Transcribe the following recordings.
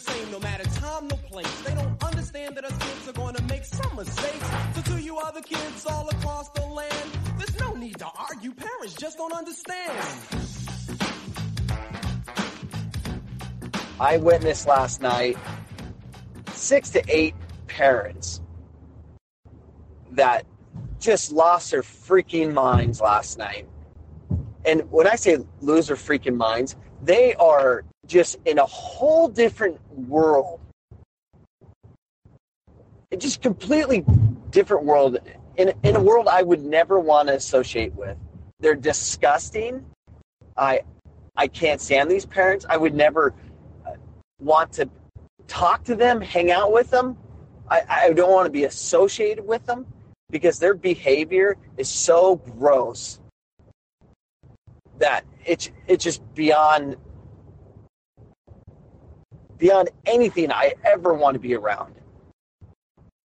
the same, no matter time, no place. They don't understand that us kids are gonna make some mistakes. So to you other kids all across the land, there's no need to argue. Parents just don't understand. I witnessed last night six to eight parents that just lost their freaking minds last night. And when I say lose their freaking minds, they are just in a whole different world. It's just completely different world in, in a world I would never want to associate with. They're disgusting. I I can't stand these parents. I would never uh, want to talk to them, hang out with them. I, I don't want to be associated with them because their behavior is so gross that it's it's just beyond beyond anything I ever want to be around.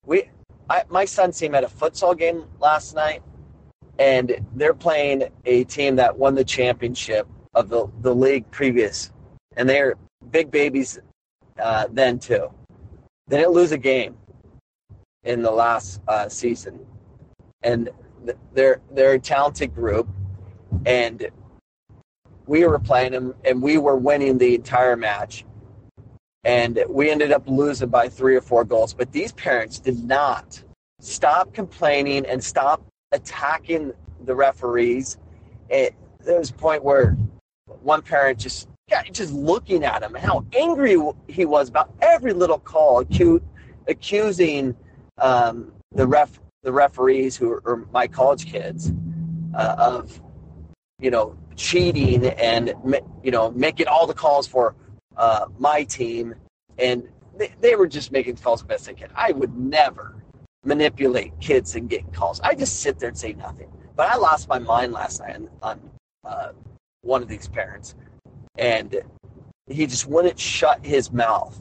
We, I, my son's team had a futsal game last night, and they're playing a team that won the championship of the, the league previous, and they're big babies uh, then too. They didn't lose a game in the last uh, season, and they're they're a talented group, and we were playing them, and we were winning the entire match and we ended up losing by three or four goals. But these parents did not stop complaining and stop attacking the referees. It, there was a point where one parent just just looking at him and how angry he was about every little call, acu- accusing um, the ref the referees who are my college kids uh, of you know cheating and you know making all the calls for uh, my team, and they, they were just making calls the best they can. I would never manipulate kids and get calls. I just sit there and say nothing. But I lost my mind last night on, on uh, one of these parents, and he just wouldn't shut his mouth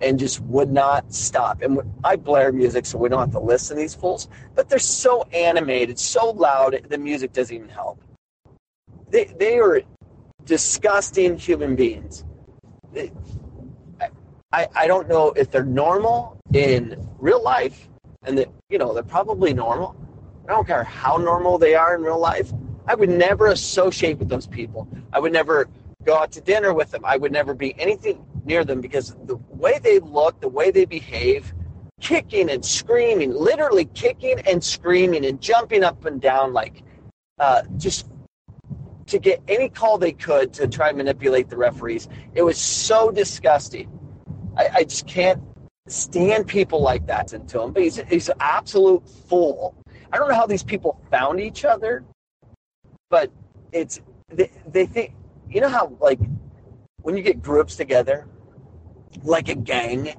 and just would not stop. And I blare music so we don't have to listen to these fools, but they're so animated, so loud, the music doesn't even help. They, they are disgusting human beings. I, I don't know if they're normal in real life, and that you know they're probably normal. I don't care how normal they are in real life. I would never associate with those people. I would never go out to dinner with them. I would never be anything near them because the way they look, the way they behave, kicking and screaming, literally kicking and screaming and jumping up and down like uh, just to get any call they could to try and manipulate the referees. It was so disgusting. I, I just can't stand people like that into him. But he's he's an absolute fool. I don't know how these people found each other, but it's they, they think you know how like when you get groups together, like a gang,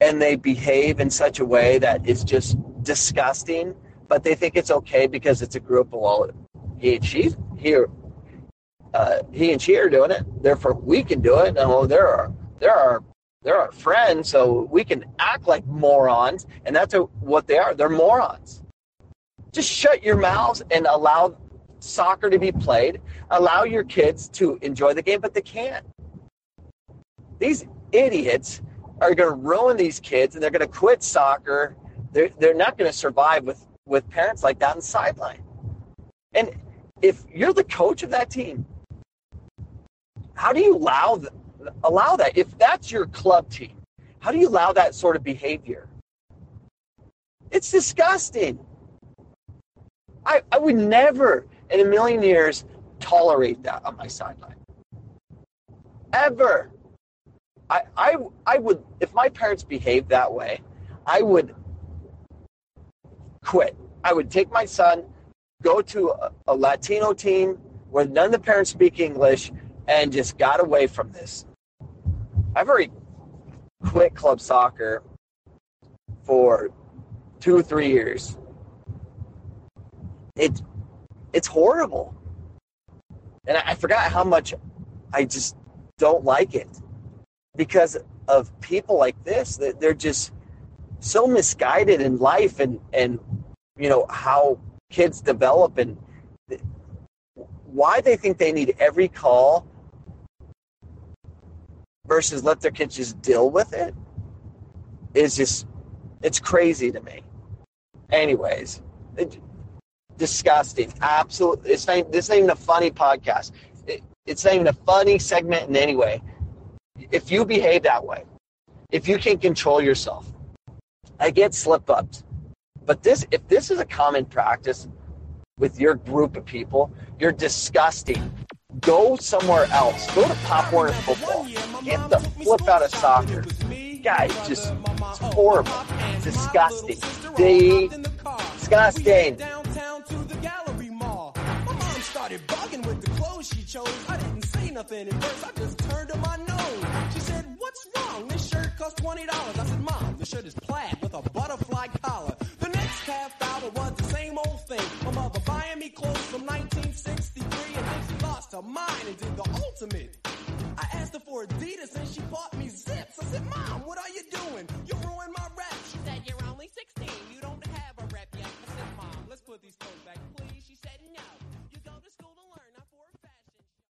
and they behave in such a way that is just disgusting, but they think it's okay because it's a group. Well, he and she here uh, he and she are doing it. Therefore, we can do it. Well, there are there are they're our friends, so we can act like morons, and that's what they are. They're morons. Just shut your mouths and allow soccer to be played. Allow your kids to enjoy the game, but they can't. These idiots are going to ruin these kids, and they're going to quit soccer. They're, they're not going to survive with, with parents like that on the sideline. And if you're the coach of that team, how do you allow the, allow that if that's your club team? How do you allow that sort of behavior? It's disgusting. I, I would never in a million years tolerate that on my sideline. Ever. I, I, I would, if my parents behaved that way, I would quit. I would take my son, go to a, a Latino team where none of the parents speak English, and just got away from this. I've already quit club soccer for two or three years. It, it's horrible. And I, I forgot how much I just don't like it because of people like this that they're just so misguided in life and, and you know how kids develop and why they think they need every call versus let their kids just deal with it is just it's crazy to me. Anyways, it, disgusting. Absolutely, it's not. This ain't even a funny podcast. It, it's not even a funny segment in any way. If you behave that way, if you can't control yourself, I get slip ups, but this if this is a common practice with your group of people, you're disgusting. Go somewhere else. Go to Pop Warner football. Get the flip out of soccer. Guys, just it's horrible. Disgusting. Disgusting. Downtown to the gallery mall. My mom started bugging with the clothes she chose. I didn't say nothing at first. I just turned to my nose. She said, "What's wrong? This shirt cost twenty dollars." I said, "Mom, the shirt is plaid with a butterfly collar." The next half hour was the same old thing. My mother buying me clothes from 1963, and then she lost her mind and did the ultimate.